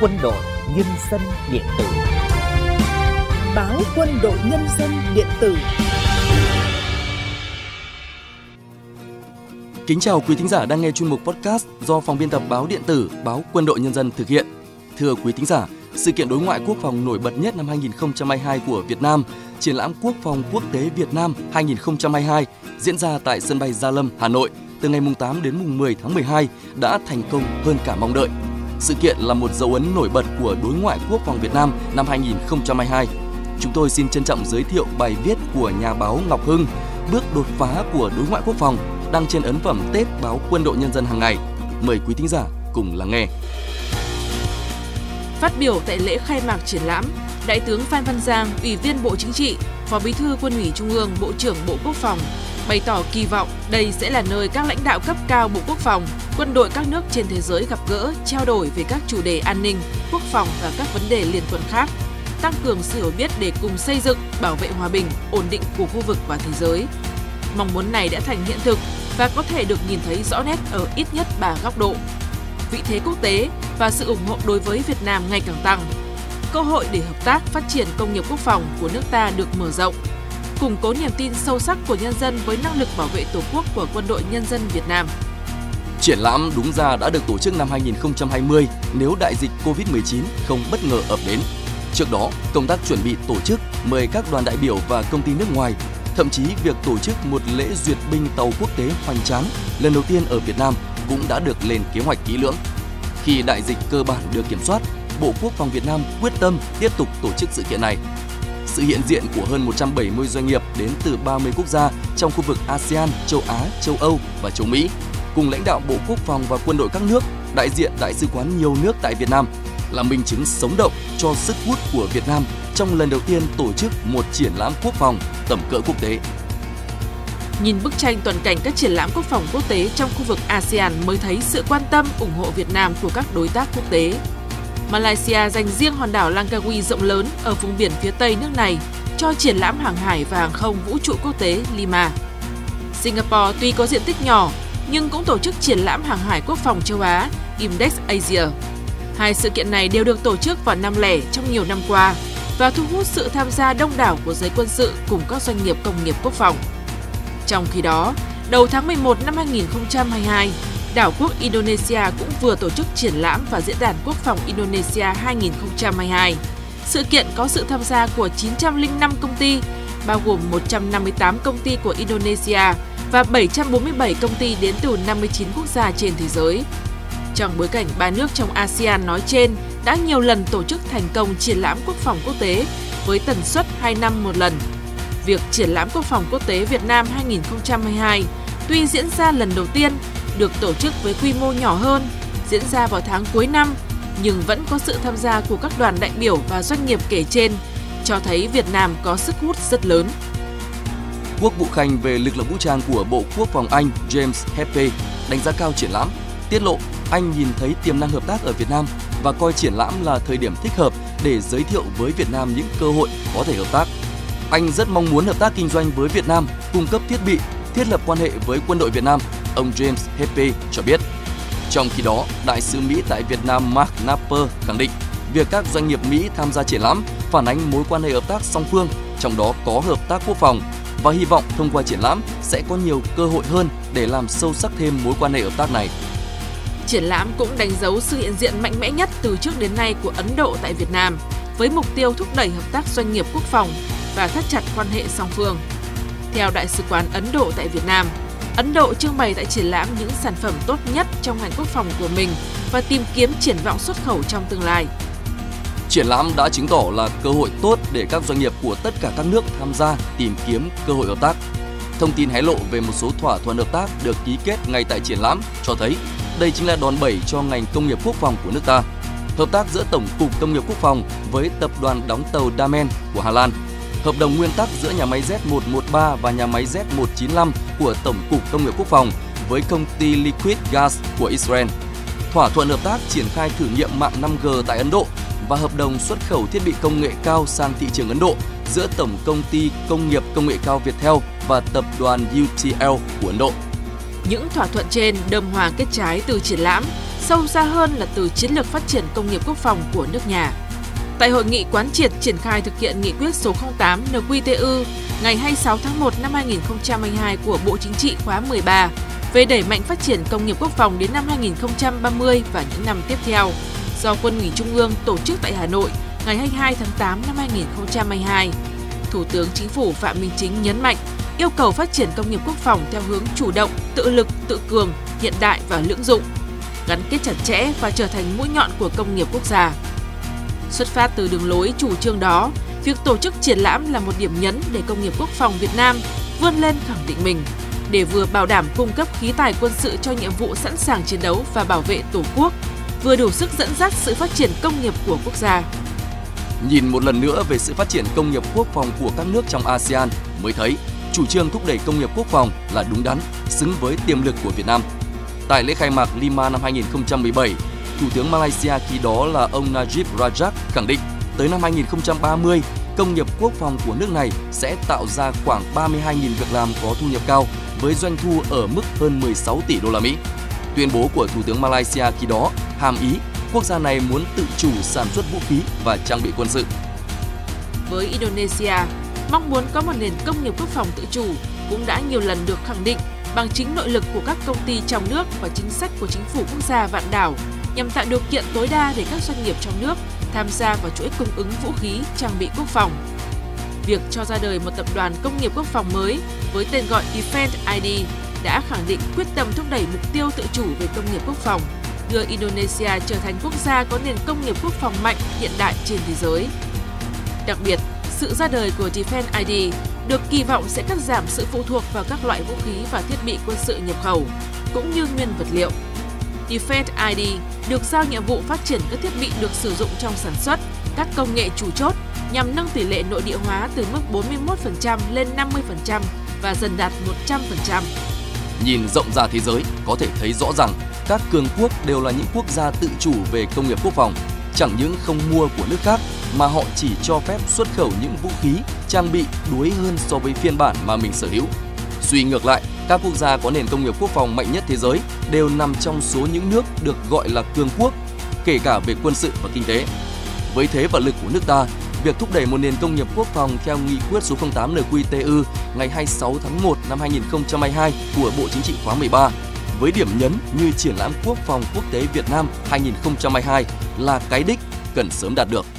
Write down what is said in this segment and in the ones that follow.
Quân đội Nhân dân điện tử Báo Quân đội Nhân dân điện tử Kính chào quý thính giả đang nghe chuyên mục podcast do phòng biên tập báo điện tử Báo Quân đội Nhân dân thực hiện. Thưa quý thính giả, sự kiện đối ngoại quốc phòng nổi bật nhất năm 2022 của Việt Nam, triển lãm quốc phòng quốc tế Việt Nam 2022 diễn ra tại sân bay Gia Lâm, Hà Nội từ ngày 8 đến mùng 10 tháng 12 đã thành công hơn cả mong đợi. Sự kiện là một dấu ấn nổi bật của đối ngoại quốc phòng Việt Nam năm 2022. Chúng tôi xin trân trọng giới thiệu bài viết của nhà báo Ngọc Hưng, bước đột phá của đối ngoại quốc phòng đăng trên ấn phẩm Tết báo Quân đội Nhân dân hàng ngày. Mời quý thính giả cùng lắng nghe. Phát biểu tại lễ khai mạc triển lãm, Đại tướng Phan Văn Giang, Ủy viên Bộ Chính trị, Phó Bí thư Quân ủy Trung ương, Bộ trưởng Bộ Quốc phòng bày tỏ kỳ vọng đây sẽ là nơi các lãnh đạo cấp cao Bộ Quốc phòng, quân đội các nước trên thế giới gặp gỡ, trao đổi về các chủ đề an ninh, quốc phòng và các vấn đề liên quan khác, tăng cường sự hiểu biết để cùng xây dựng, bảo vệ hòa bình, ổn định của khu vực và thế giới. Mong muốn này đã thành hiện thực và có thể được nhìn thấy rõ nét ở ít nhất ba góc độ. Vị thế quốc tế và sự ủng hộ đối với Việt Nam ngày càng tăng. Cơ hội để hợp tác phát triển công nghiệp quốc phòng của nước ta được mở rộng củng cố niềm tin sâu sắc của nhân dân với năng lực bảo vệ Tổ quốc của Quân đội Nhân dân Việt Nam. Triển lãm đúng ra đã được tổ chức năm 2020 nếu đại dịch Covid-19 không bất ngờ ập đến. Trước đó, công tác chuẩn bị tổ chức mời các đoàn đại biểu và công ty nước ngoài, thậm chí việc tổ chức một lễ duyệt binh tàu quốc tế hoành tráng lần đầu tiên ở Việt Nam cũng đã được lên kế hoạch kỹ lưỡng. Khi đại dịch cơ bản được kiểm soát, Bộ Quốc phòng Việt Nam quyết tâm tiếp tục tổ chức sự kiện này sự hiện diện của hơn 170 doanh nghiệp đến từ 30 quốc gia trong khu vực ASEAN, châu Á, châu Âu và châu Mỹ, cùng lãnh đạo Bộ Quốc phòng và quân đội các nước, đại diện đại sứ quán nhiều nước tại Việt Nam là minh chứng sống động cho sức hút của Việt Nam trong lần đầu tiên tổ chức một triển lãm quốc phòng tầm cỡ quốc tế. Nhìn bức tranh toàn cảnh các triển lãm quốc phòng quốc tế trong khu vực ASEAN mới thấy sự quan tâm ủng hộ Việt Nam của các đối tác quốc tế. Malaysia dành riêng hòn đảo Langkawi rộng lớn ở vùng biển phía tây nước này cho triển lãm hàng hải và hàng không vũ trụ quốc tế Lima. Singapore tuy có diện tích nhỏ nhưng cũng tổ chức triển lãm hàng hải quốc phòng châu Á Index Asia. Hai sự kiện này đều được tổ chức vào năm lẻ trong nhiều năm qua và thu hút sự tham gia đông đảo của giới quân sự cùng các doanh nghiệp công nghiệp quốc phòng. Trong khi đó, đầu tháng 11 năm 2022, đảo quốc Indonesia cũng vừa tổ chức triển lãm và diễn đàn quốc phòng Indonesia 2022. Sự kiện có sự tham gia của 905 công ty, bao gồm 158 công ty của Indonesia và 747 công ty đến từ 59 quốc gia trên thế giới. Trong bối cảnh ba nước trong ASEAN nói trên đã nhiều lần tổ chức thành công triển lãm quốc phòng quốc tế với tần suất 2 năm một lần. Việc triển lãm quốc phòng quốc tế Việt Nam 2022 tuy diễn ra lần đầu tiên được tổ chức với quy mô nhỏ hơn, diễn ra vào tháng cuối năm, nhưng vẫn có sự tham gia của các đoàn đại biểu và doanh nghiệp kể trên, cho thấy Việt Nam có sức hút rất lớn. Quốc vụ Khanh về lực lượng vũ trang của Bộ Quốc phòng Anh James Heppe đánh giá cao triển lãm, tiết lộ anh nhìn thấy tiềm năng hợp tác ở Việt Nam và coi triển lãm là thời điểm thích hợp để giới thiệu với Việt Nam những cơ hội có thể hợp tác. Anh rất mong muốn hợp tác kinh doanh với Việt Nam, cung cấp thiết bị, thiết lập quan hệ với quân đội Việt Nam ông James Hepe cho biết. Trong khi đó, Đại sứ Mỹ tại Việt Nam Mark Napper khẳng định việc các doanh nghiệp Mỹ tham gia triển lãm phản ánh mối quan hệ hợp tác song phương, trong đó có hợp tác quốc phòng và hy vọng thông qua triển lãm sẽ có nhiều cơ hội hơn để làm sâu sắc thêm mối quan hệ hợp tác này. Triển lãm cũng đánh dấu sự hiện diện mạnh mẽ nhất từ trước đến nay của Ấn Độ tại Việt Nam, với mục tiêu thúc đẩy hợp tác doanh nghiệp quốc phòng và thắt chặt quan hệ song phương. Theo Đại sứ quán Ấn Độ tại Việt Nam, Ấn Độ trưng bày tại triển lãm những sản phẩm tốt nhất trong ngành quốc phòng của mình và tìm kiếm triển vọng xuất khẩu trong tương lai. Triển lãm đã chứng tỏ là cơ hội tốt để các doanh nghiệp của tất cả các nước tham gia tìm kiếm cơ hội hợp tác. Thông tin hé lộ về một số thỏa thuận hợp tác được ký kết ngay tại triển lãm cho thấy đây chính là đòn bẩy cho ngành công nghiệp quốc phòng của nước ta. Hợp tác giữa Tổng cục Công nghiệp Quốc phòng với tập đoàn đóng tàu Damen của Hà Lan hợp đồng nguyên tắc giữa nhà máy Z113 và nhà máy Z195 của Tổng cục Công nghiệp Quốc phòng với công ty Liquid Gas của Israel. Thỏa thuận hợp tác triển khai thử nghiệm mạng 5G tại Ấn Độ và hợp đồng xuất khẩu thiết bị công nghệ cao sang thị trường Ấn Độ giữa Tổng công ty Công nghiệp Công nghệ cao Viettel và tập đoàn UTL của Ấn Độ. Những thỏa thuận trên đơm hòa kết trái từ triển lãm, sâu xa hơn là từ chiến lược phát triển công nghiệp quốc phòng của nước nhà. Tại hội nghị quán triệt triển khai thực hiện nghị quyết số 08 NQTU ngày 26 tháng 1 năm 2022 của Bộ Chính trị khóa 13 về đẩy mạnh phát triển công nghiệp quốc phòng đến năm 2030 và những năm tiếp theo do Quân ủy Trung ương tổ chức tại Hà Nội ngày 22 tháng 8 năm 2022. Thủ tướng Chính phủ Phạm Minh Chính nhấn mạnh yêu cầu phát triển công nghiệp quốc phòng theo hướng chủ động, tự lực, tự cường, hiện đại và lưỡng dụng, gắn kết chặt chẽ và trở thành mũi nhọn của công nghiệp quốc gia. Xuất phát từ đường lối chủ trương đó, việc tổ chức triển lãm là một điểm nhấn để công nghiệp quốc phòng Việt Nam vươn lên khẳng định mình, để vừa bảo đảm cung cấp khí tài quân sự cho nhiệm vụ sẵn sàng chiến đấu và bảo vệ Tổ quốc, vừa đủ sức dẫn dắt sự phát triển công nghiệp của quốc gia. Nhìn một lần nữa về sự phát triển công nghiệp quốc phòng của các nước trong ASEAN mới thấy chủ trương thúc đẩy công nghiệp quốc phòng là đúng đắn, xứng với tiềm lực của Việt Nam. Tại lễ khai mạc Lima năm 2017, Thủ tướng Malaysia khi đó là ông Najib Rajak khẳng định tới năm 2030, công nghiệp quốc phòng của nước này sẽ tạo ra khoảng 32.000 việc làm có thu nhập cao với doanh thu ở mức hơn 16 tỷ đô la Mỹ. Tuyên bố của Thủ tướng Malaysia khi đó hàm ý quốc gia này muốn tự chủ sản xuất vũ khí và trang bị quân sự. Với Indonesia, mong muốn có một nền công nghiệp quốc phòng tự chủ cũng đã nhiều lần được khẳng định bằng chính nội lực của các công ty trong nước và chính sách của chính phủ quốc gia vạn đảo nhằm tạo điều kiện tối đa để các doanh nghiệp trong nước tham gia vào chuỗi cung ứng vũ khí, trang bị quốc phòng. Việc cho ra đời một tập đoàn công nghiệp quốc phòng mới với tên gọi Defense ID đã khẳng định quyết tâm thúc đẩy mục tiêu tự chủ về công nghiệp quốc phòng, đưa Indonesia trở thành quốc gia có nền công nghiệp quốc phòng mạnh hiện đại trên thế giới. Đặc biệt, sự ra đời của Defense ID được kỳ vọng sẽ cắt giảm sự phụ thuộc vào các loại vũ khí và thiết bị quân sự nhập khẩu, cũng như nguyên vật liệu. Defense ID được giao nhiệm vụ phát triển các thiết bị được sử dụng trong sản xuất, các công nghệ chủ chốt nhằm nâng tỷ lệ nội địa hóa từ mức 41% lên 50% và dần đạt 100%. Nhìn rộng ra thế giới, có thể thấy rõ rằng các cường quốc đều là những quốc gia tự chủ về công nghiệp quốc phòng, chẳng những không mua của nước khác mà họ chỉ cho phép xuất khẩu những vũ khí, trang bị đuối hơn so với phiên bản mà mình sở hữu. Suy ngược lại, các quốc gia có nền công nghiệp quốc phòng mạnh nhất thế giới đều nằm trong số những nước được gọi là cường quốc, kể cả về quân sự và kinh tế. Với thế và lực của nước ta, việc thúc đẩy một nền công nghiệp quốc phòng theo nghị quyết số 08 NQTU ngày 26 tháng 1 năm 2022 của Bộ Chính trị khóa 13 với điểm nhấn như triển lãm quốc phòng quốc tế Việt Nam 2022 là cái đích cần sớm đạt được.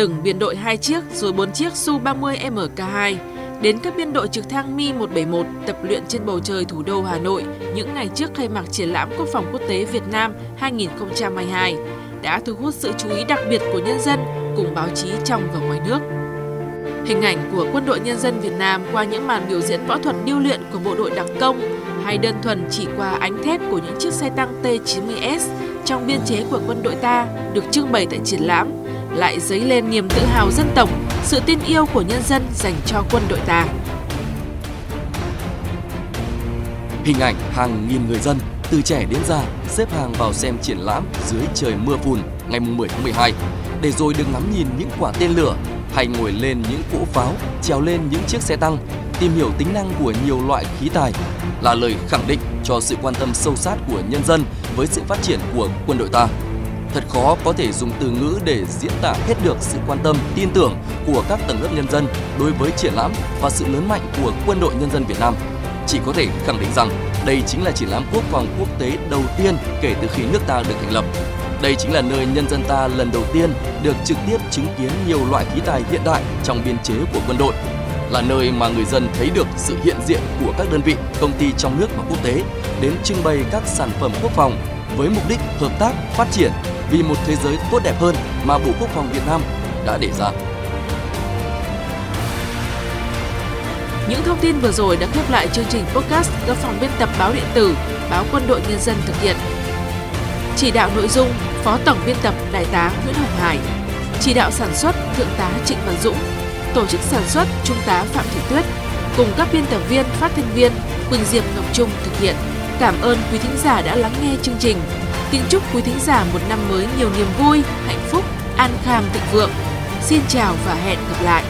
Từng biên đội 2 chiếc rồi 4 chiếc Su-30 MK2 đến các biên đội trực thăng Mi-171 tập luyện trên bầu trời thủ đô Hà Nội những ngày trước khai mạc triển lãm Quốc phòng quốc tế Việt Nam 2022 đã thu hút sự chú ý đặc biệt của nhân dân cùng báo chí trong và ngoài nước. Hình ảnh của quân đội nhân dân Việt Nam qua những màn biểu diễn võ thuật điêu luyện của bộ đội đặc công hay đơn thuần chỉ qua ánh thép của những chiếc xe tăng T-90S trong biên chế của quân đội ta được trưng bày tại triển lãm lại dấy lên niềm tự hào dân tộc, sự tin yêu của nhân dân dành cho quân đội ta. Hình ảnh hàng nghìn người dân từ trẻ đến già xếp hàng vào xem triển lãm dưới trời mưa phùn ngày 10 tháng 12 để rồi được ngắm nhìn những quả tên lửa hay ngồi lên những cỗ pháo, trèo lên những chiếc xe tăng, tìm hiểu tính năng của nhiều loại khí tài là lời khẳng định cho sự quan tâm sâu sát của nhân dân với sự phát triển của quân đội ta. Thật khó có thể dùng từ ngữ để diễn tả hết được sự quan tâm, tin tưởng của các tầng lớp nhân dân đối với triển lãm và sự lớn mạnh của quân đội nhân dân Việt Nam. Chỉ có thể khẳng định rằng đây chính là triển lãm quốc phòng quốc tế đầu tiên kể từ khi nước ta được thành lập. Đây chính là nơi nhân dân ta lần đầu tiên được trực tiếp chứng kiến nhiều loại khí tài hiện đại trong biên chế của quân đội là nơi mà người dân thấy được sự hiện diện của các đơn vị, công ty trong nước và quốc tế đến trưng bày các sản phẩm quốc phòng với mục đích hợp tác, phát triển vì một thế giới tốt đẹp hơn mà Bộ Quốc phòng Việt Nam đã đề ra. Những thông tin vừa rồi đã khép lại chương trình podcast do phòng biên tập báo điện tử báo Quân đội Nhân dân thực hiện. Chỉ đạo nội dung Phó Tổng biên tập Đại tá Nguyễn Hồng Hải, chỉ đạo sản xuất Thượng tá Trịnh Văn Dũng, tổ chức sản xuất Trung tá Phạm Thị Tuyết cùng các biên tập viên, phát thanh viên Quỳnh Diệp Ngọc Trung thực hiện. Cảm ơn quý thính giả đã lắng nghe chương trình. Kính chúc quý thính giả một năm mới nhiều niềm vui, hạnh phúc, an khang thịnh vượng. Xin chào và hẹn gặp lại.